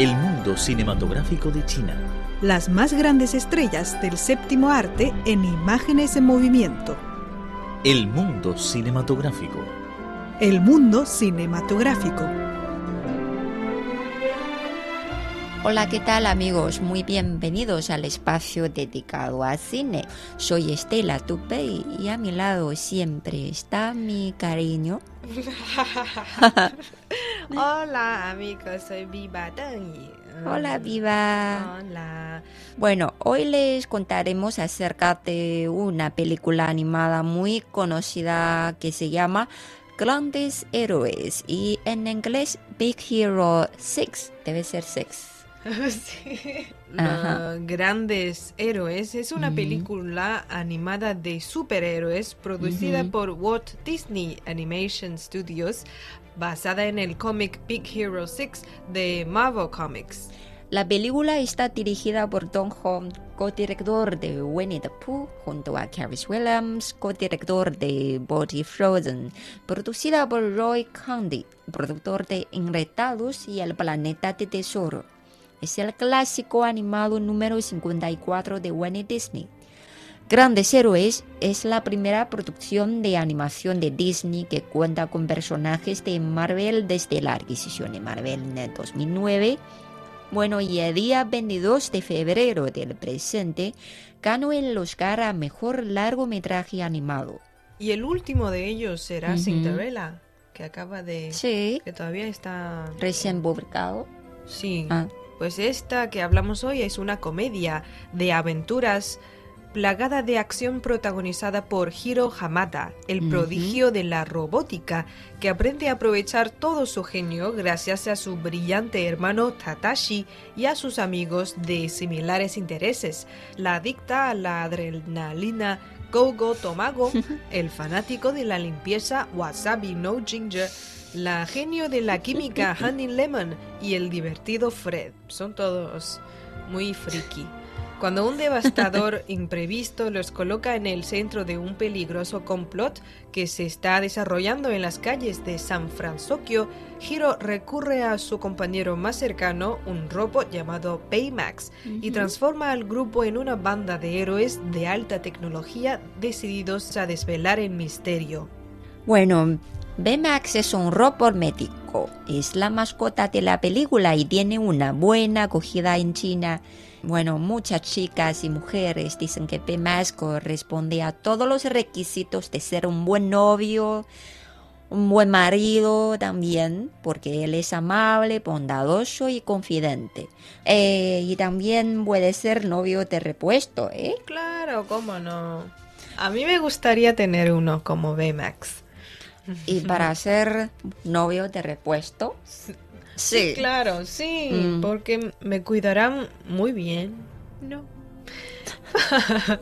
El mundo cinematográfico de China. Las más grandes estrellas del séptimo arte en imágenes en movimiento. El mundo cinematográfico. El mundo cinematográfico. Hola, ¿qué tal amigos? Muy bienvenidos al espacio dedicado al cine. Soy Estela Tupey y a mi lado siempre está mi cariño. Hola amigos, soy Viva Deng Yi. Hola, Viva. Hola. Bueno, hoy les contaremos acerca de una película animada muy conocida que se llama Grandes Héroes y en inglés Big Hero 6, debe ser 6. Sí. Grandes Héroes es una película animada de superhéroes producida por Walt Disney Animation Studios basada en el cómic Big Hero 6 de Marvel Comics. La película está dirigida por Don Ho, co-director de Winnie the Pooh, junto a Carrie Williams, co-director de Body Frozen, producida por Roy Candy, productor de Enretados y El Planeta de Tesoro. Es el clásico animado número 54 de Winnie Disney. Grandes Héroes es la primera producción de animación de Disney que cuenta con personajes de Marvel desde la adquisición de Marvel en el 2009 bueno, y el día 22 de febrero del presente ganó el Oscar a Mejor Largometraje Animado. Y el último de ellos será. Cinderella, que acaba de... Sí, que todavía está... recién publicado. Sí. Ah, Pues esta que hablamos hoy es una comedia de aventuras plagada de acción protagonizada por Hiro Hamada, el prodigio de la robótica, que aprende a aprovechar todo su genio gracias a su brillante hermano Tatashi y a sus amigos de similares intereses, la adicta a la adrenalina Gogo Tomago, el fanático de la limpieza Wasabi No Ginger, la genio de la química Honey Lemon y el divertido Fred. Son todos muy friki. Cuando un devastador imprevisto los coloca en el centro de un peligroso complot que se está desarrollando en las calles de San Francisco, Hiro recurre a su compañero más cercano, un robot llamado Baymax, y transforma al grupo en una banda de héroes de alta tecnología decididos a desvelar el misterio. Bueno, Baymax es un robot médico. Es la mascota de la película y tiene una buena acogida en China. Bueno, muchas chicas y mujeres dicen que Baymax corresponde a todos los requisitos de ser un buen novio, un buen marido también, porque él es amable, bondadoso y confidente. Eh, y también puede ser novio de repuesto, ¿eh? Claro, cómo no. A mí me gustaría tener uno como Baymax. Y para ser novio de repuesto, Sí, claro, sí, Mm. porque me cuidarán muy bien. No.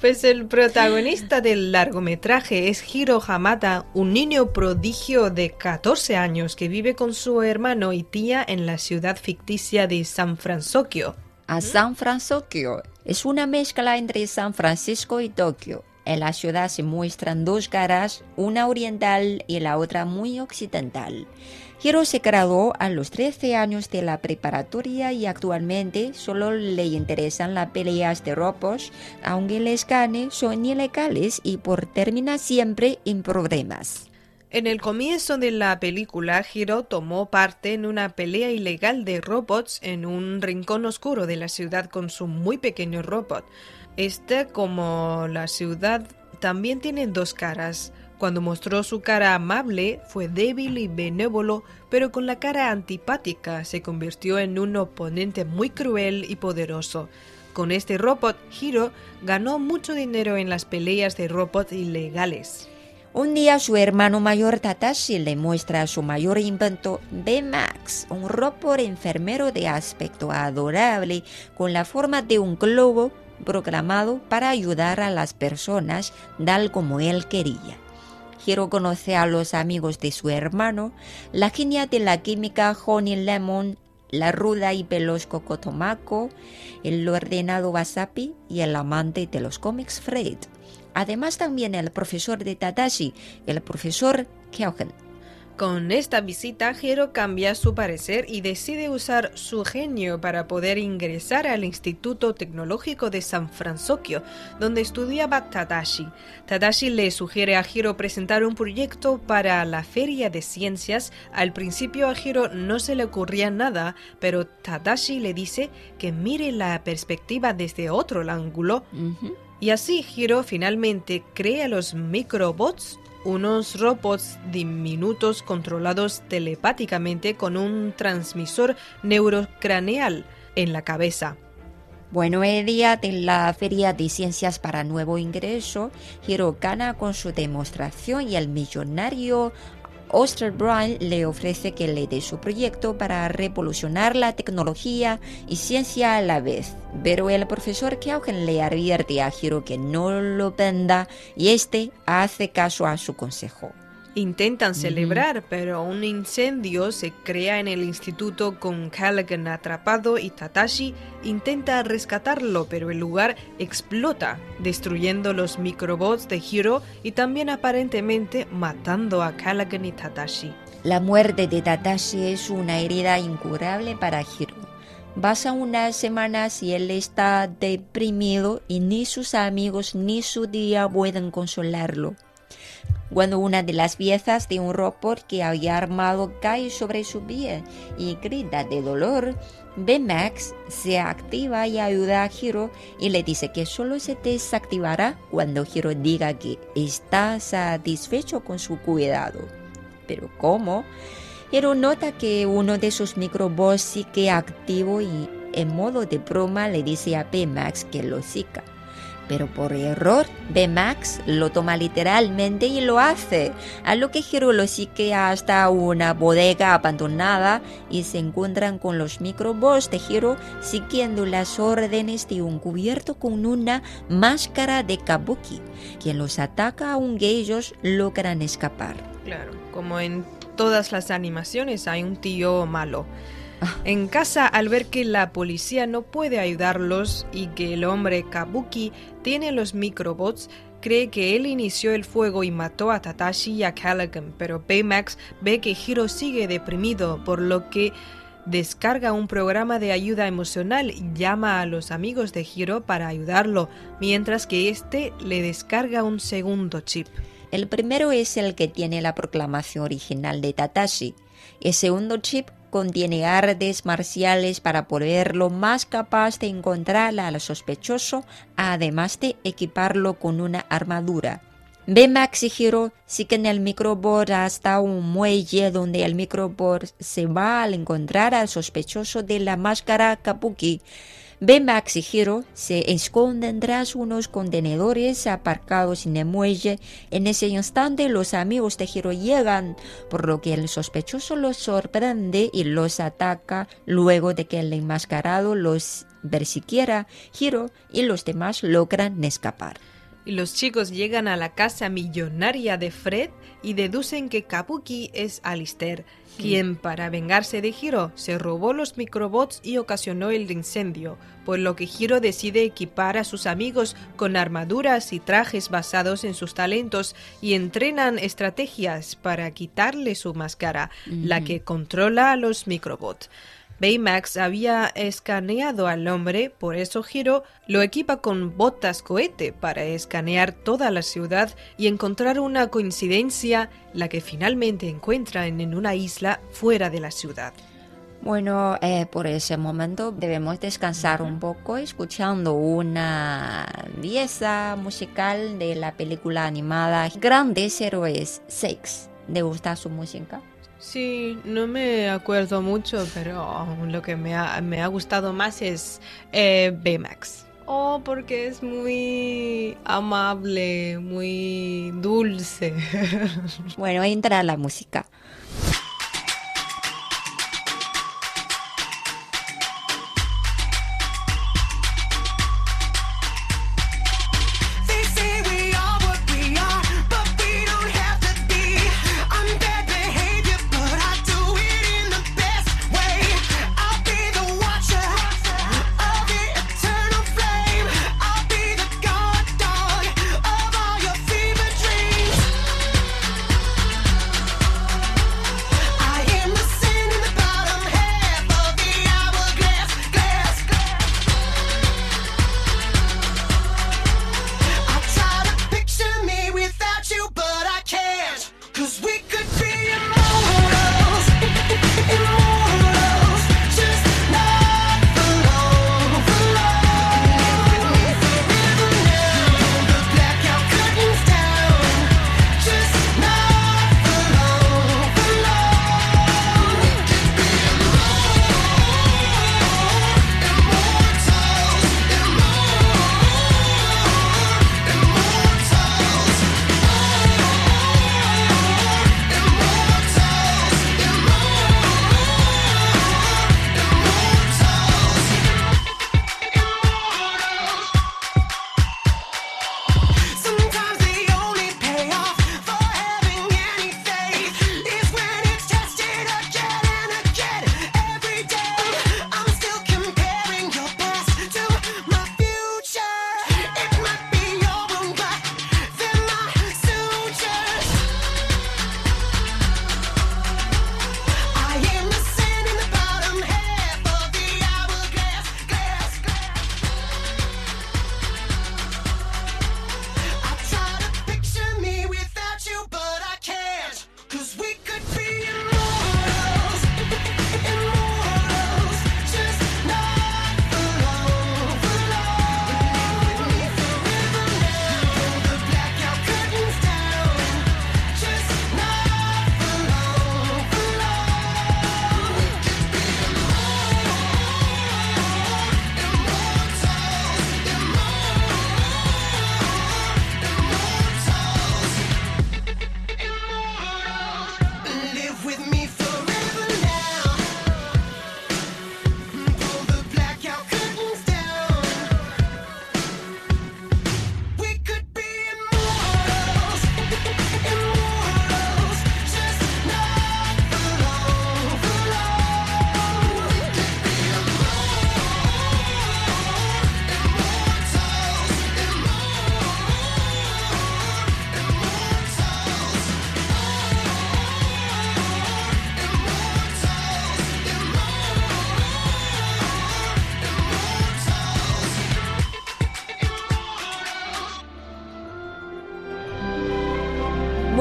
pues el protagonista del largometraje es Hiro Hamada, un niño prodigio de 14 años que vive con su hermano y tía en la ciudad ficticia de San Francisco. a San Francisco. Es una mezcla entre San Francisco y Tokio. En la ciudad se muestran dos caras, una oriental y la otra muy occidental. Hiro se graduó a los 13 años de la preparatoria y actualmente solo le interesan las peleas de robots, aunque les gane son ilegales y por terminar siempre en problemas. En el comienzo de la película, Hiro tomó parte en una pelea ilegal de robots en un rincón oscuro de la ciudad con su muy pequeño robot. Este, como la ciudad, también tiene dos caras. Cuando mostró su cara amable, fue débil y benévolo, pero con la cara antipática se convirtió en un oponente muy cruel y poderoso. Con este robot, Hiro ganó mucho dinero en las peleas de robots ilegales. Un día su hermano mayor Tatashi le muestra su mayor invento, B-Max, un robot enfermero de aspecto adorable con la forma de un globo programado para ayudar a las personas tal como él quería. Hiro conoce a los amigos de su hermano, la genia de la química Honey Lemon, la ruda y veloz Kokotomako, el ordenado Wasabi y el amante de los cómics Fred. Además también el profesor de Tadashi, el profesor Kyogen. Con esta visita, Hiro cambia su parecer y decide usar su genio para poder ingresar al Instituto Tecnológico de San Francisco, donde estudiaba Tadashi. Tadashi le sugiere a Hiro presentar un proyecto para la Feria de Ciencias. Al principio a Hiro no se le ocurría nada, pero Tadashi le dice que mire la perspectiva desde otro ángulo. Y así Hiro finalmente crea los microbots unos robots diminutos controlados telepáticamente con un transmisor neurocraneal en la cabeza. Bueno, el día de la Feria de Ciencias para Nuevo Ingreso, Hiro gana con su demostración y el millonario Osterbrand le ofrece que le dé su proyecto para revolucionar la tecnología y ciencia a la vez. Pero el profesor Kaugen le advierte a Hiro que no lo venda y este hace caso a su consejo. Intentan celebrar, pero un incendio se crea en el instituto con Callaghan atrapado y Tatashi intenta rescatarlo, pero el lugar explota, destruyendo los microbots de Hiro y también aparentemente matando a Callaghan y Tatashi. La muerte de Tatashi es una herida incurable para Hiro. Pasa unas semanas y él está deprimido y ni sus amigos ni su día pueden consolarlo cuando una de las piezas de un robot que había armado cae sobre su pie y grita de dolor, B-Max se activa y ayuda a Hiro y le dice que solo se desactivará cuando Hiro diga que está satisfecho con su cuidado. ¿Pero cómo? Hiro nota que uno de sus microbots sigue activo y en modo de broma le dice a B-Max que lo siga pero por error B-Max lo toma literalmente y lo hace, a lo que Hiro lo sigue hasta una bodega abandonada y se encuentran con los microbots de Hiro siguiendo las órdenes de un cubierto con una máscara de kabuki, quien los ataca aunque ellos logran escapar. Claro, como en todas las animaciones hay un tío malo. En casa, al ver que la policía no puede ayudarlos y que el hombre Kabuki tiene los microbots, cree que él inició el fuego y mató a Tatashi y a Callaghan, pero Baymax ve que Hiro sigue deprimido, por lo que descarga un programa de ayuda emocional y llama a los amigos de Hiro para ayudarlo, mientras que este le descarga un segundo chip. El primero es el que tiene la proclamación original de Tatashi. El segundo chip contiene artes marciales para poderlo más capaz de encontrar al sospechoso, además de equiparlo con una armadura. Max y Hiro siguen el microbot hasta un muelle donde el microbot se va al encontrar al sospechoso de la máscara Kabuki. Max y Hiro se esconden tras unos contenedores aparcados en el muelle. En ese instante los amigos de Hiro llegan, por lo que el sospechoso los sorprende y los ataca luego de que el enmascarado los siquiera Hiro y los demás logran escapar y los chicos llegan a la casa millonaria de Fred y deducen que Kabuki es Alistair, quien para vengarse de Hiro se robó los microbots y ocasionó el incendio, por lo que Hiro decide equipar a sus amigos con armaduras y trajes basados en sus talentos y entrenan estrategias para quitarle su máscara, la que controla a los microbots. Baymax había escaneado al hombre, por eso Hiro lo equipa con botas cohete para escanear toda la ciudad y encontrar una coincidencia, la que finalmente encuentran en una isla fuera de la ciudad. Bueno, eh, por ese momento debemos descansar un poco escuchando una pieza musical de la película animada Grandes Héroes 6. ¿Le gusta su música? Sí, no me acuerdo mucho, pero lo que me ha, me ha gustado más es eh, Baymax. Oh, porque es muy amable, muy dulce. bueno, entra la música.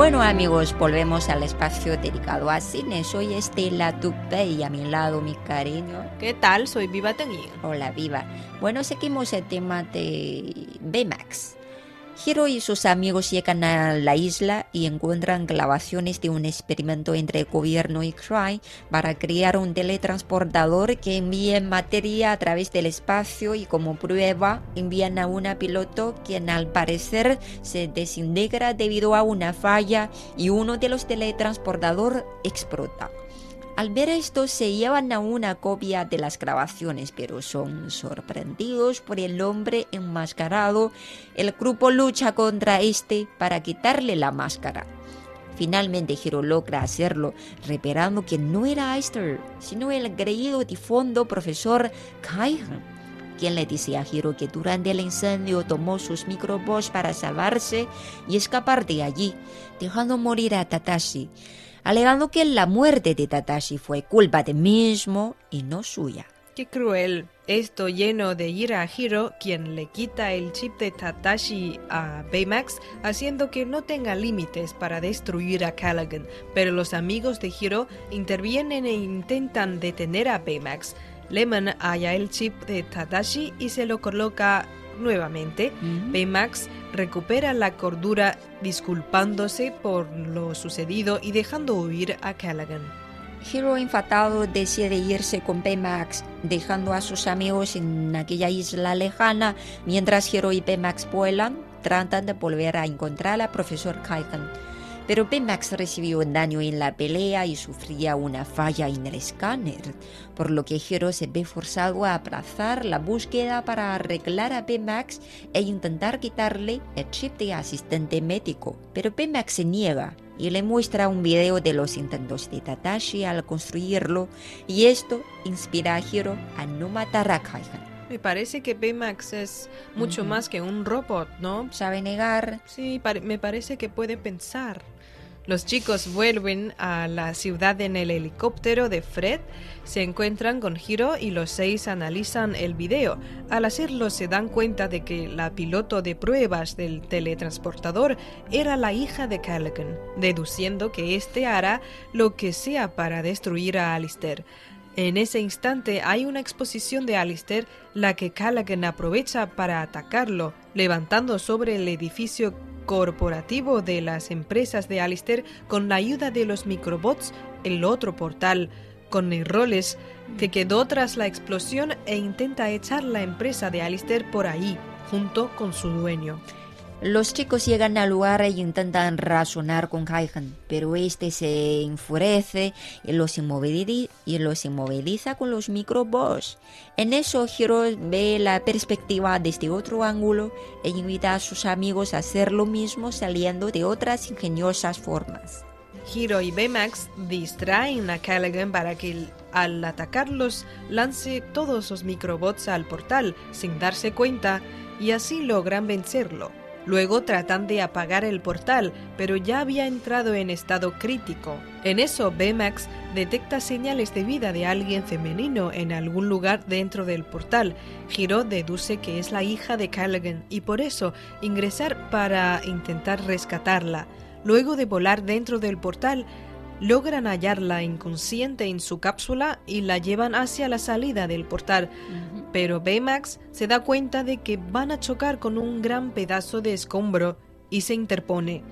Bueno amigos, volvemos al espacio dedicado a cine. Soy Estela Tupé y a mi lado mi cariño. ¿Qué tal? Soy Viva Tenguín. Hola, viva. Bueno, seguimos el tema de Baymax. Hiro y sus amigos llegan a la isla y encuentran grabaciones de un experimento entre el gobierno y Cry para crear un teletransportador que envíe materia a través del espacio y como prueba envían a una piloto quien al parecer se desintegra debido a una falla y uno de los teletransportadores explota. Al ver esto se llevan a una copia de las grabaciones, pero son sorprendidos por el hombre enmascarado. El grupo lucha contra este para quitarle la máscara. Finalmente Hiro logra hacerlo, revelando que no era Aster, sino el creído difondo profesor Kaihan, quien le dice a Hiro que durante el incendio tomó sus microbots para salvarse y escapar de allí, dejando morir a Tatashi alegando que la muerte de Tatashi fue culpa de mismo y no suya. Qué cruel. Esto lleno de ira a Hiro, quien le quita el chip de Tatashi a Baymax, haciendo que no tenga límites para destruir a Callaghan. Pero los amigos de Hiro intervienen e intentan detener a Baymax. Lemon halla el chip de Tatashi y se lo coloca nuevamente. Baymax recupera la cordura disculpándose por lo sucedido y dejando huir a Callaghan. Hiro enfadado decide irse con Baymax, dejando a sus amigos en aquella isla lejana, mientras Hiro y Baymax vuelan, tratan de volver a encontrar al profesor Kaigan. Pero Baymax recibió un daño en la pelea y sufría una falla en el escáner, por lo que Hiro se ve forzado a aplazar la búsqueda para arreglar a Baymax e intentar quitarle el chip de asistente médico. Pero Baymax se niega y le muestra un video de los intentos de Tatashi al construirlo, y esto inspira a Hiro a no matar a Kaigan. Me parece que Baymax es mucho más que un robot, ¿no? Sabe negar, Sí, me parece que puede pensar. Los chicos vuelven a la ciudad en el helicóptero de Fred, se encuentran con Hiro y los seis analizan el video. Al hacerlo se dan cuenta de que la piloto de pruebas del teletransportador era la hija de Callaghan, deduciendo que éste hará lo que sea para destruir a Alistair. En ese instante hay una exposición de Alistair, la que Callaghan aprovecha para atacarlo, levantando sobre el edificio corporativo de las empresas de Alistair con la ayuda de los microbots el otro portal con errores que quedó tras la explosión e intenta echar la empresa de Alistair por ahí, junto con su dueño. Los chicos llegan al lugar e intentan razonar con Kaihan, pero este se enfurece y los, inmovili- y los inmoviliza con los microbots. En eso, Hiro ve la perspectiva desde otro ángulo e invita a sus amigos a hacer lo mismo saliendo de otras ingeniosas formas. Hiro y Baymax distraen a Callaghan para que al atacarlos lance todos los microbots al portal sin darse cuenta y así logran vencerlo. Luego tratan de apagar el portal, pero ya había entrado en estado crítico. En eso, Baymax detecta señales de vida de alguien femenino en algún lugar dentro del portal. Hiro deduce que es la hija de Callaghan y por eso ingresar para intentar rescatarla. Luego de volar dentro del portal, logran hallarla inconsciente en su cápsula y la llevan hacia la salida del portal. Pero Baymax se da cuenta de que van a chocar con un gran pedazo de escombro y se interpone.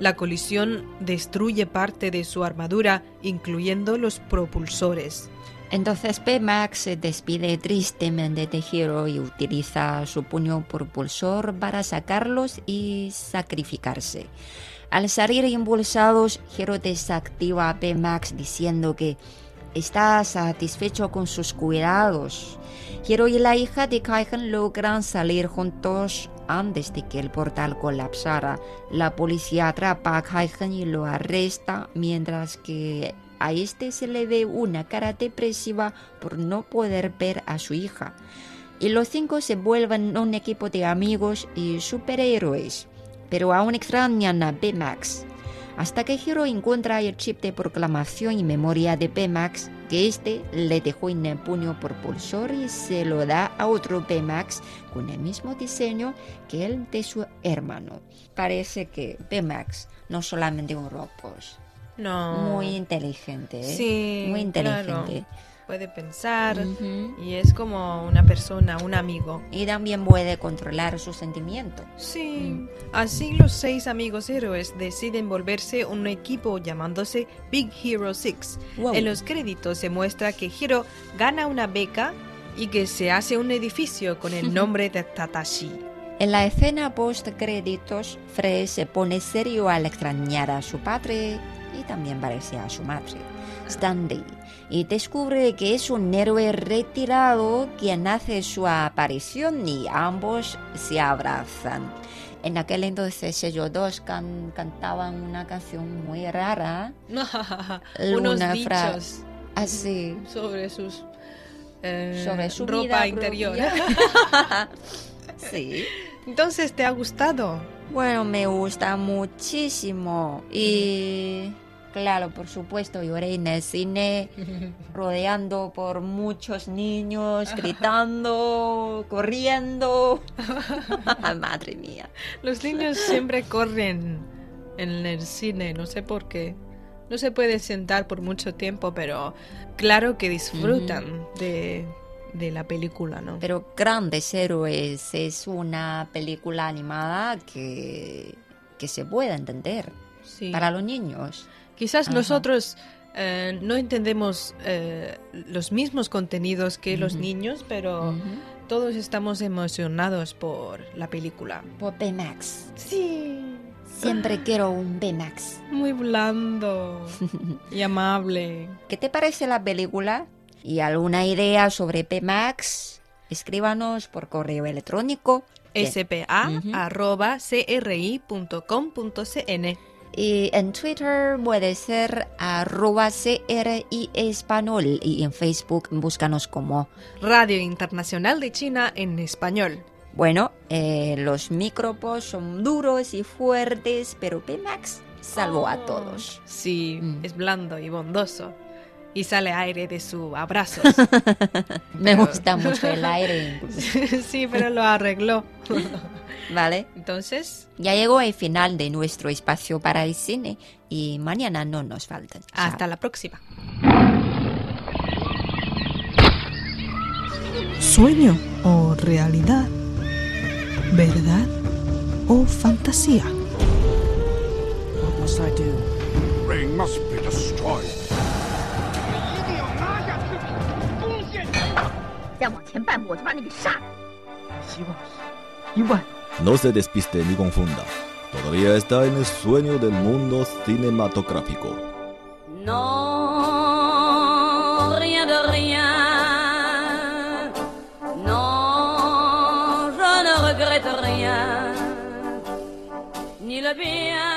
La colisión destruye parte de su armadura, incluyendo los propulsores. Entonces P-Max se despide tristemente de Hiro y utiliza su puño propulsor para sacarlos y sacrificarse. Al salir impulsados, Hiro desactiva a P-Max diciendo que está satisfecho con sus cuidados. Hiro y la hija de Kaihan logran salir juntos antes de que el portal colapsara. La policía atrapa a Kaihan y lo arresta, mientras que a este se le ve una cara depresiva por no poder ver a su hija. Y los cinco se vuelven un equipo de amigos y superhéroes, pero aún extrañan a Baymax. Hasta que Hiro encuentra el chip de proclamación y memoria de Baymax, que este le dejó en el puño propulsor y se lo da a otro Baymax con el mismo diseño que el de su hermano. Parece que Baymax no solamente un robot, No. muy inteligente, ¿eh? Sí, muy claro. Puede pensar y es como una persona, un amigo. Y también puede controlar sus sentimientos. Sí. Así los seis amigos héroes deciden volverse un equipo llamándose Big Hero 6. Wow. En los créditos se muestra que Hiro gana una beca y que se hace un edificio con el nombre de Tatashi. En la escena post créditos, Fred se pone serio al extrañar a su padre y también parece a su madre, Stanley, y descubre que es un héroe retirado quien hace su aparición y ambos se abrazan. En aquel entonces ellos dos can- cantaban una canción muy rara, Unos dichos así, sobre sus eh, sobre su ropa vida interior. sí. Entonces, ¿te ha gustado? Bueno, me gusta muchísimo. Y claro, por supuesto, lloré en el cine, rodeando por muchos niños, gritando, corriendo. Madre mía. Los niños siempre corren en el cine, no sé por qué. No se puede sentar por mucho tiempo, pero claro que disfrutan de, de la película, ¿no? Pero Grandes Héroes es una película animada que, que se puede entender Sí. para los niños. Quizás Ajá. nosotros eh, no entendemos eh, los mismos contenidos que los niños, pero todos estamos emocionados por la película. Por Baymax. Sí, Siempre quiero un Baymax. muy blando y amable. ¿Qué te parece la película? ¿Y alguna idea sobre P-Max? Escríbanos por correo electrónico. Spa.cri.com.cn Y en Twitter puede ser arroba CRI Español y en Facebook búscanos como. Radio Internacional de China en español. Bueno, eh, los micropos son duros y fuertes, pero P-Max salvo a todos. Sí, Mm. es blando y bondoso. Y sale aire de su abrazo. Me Pero- gusta mucho el aire. incluso. sí, pero lo arregló. Vale. Entonces, Ya llegó el final de nuestro espacio para el cine y mañana no nos faltan. Chao. hasta la próxima. ¿Sueño o realidad? ¿Verdad o fantasía? What must I do? ring must be destroyed. 再往前半步，我就把你给杀了。希望一万。 No se despiste ni confunda. Todavía está en el sueño del mundo cinematográfico. Non, rien de rien. Non, je ne regrette rien. Ni le bien,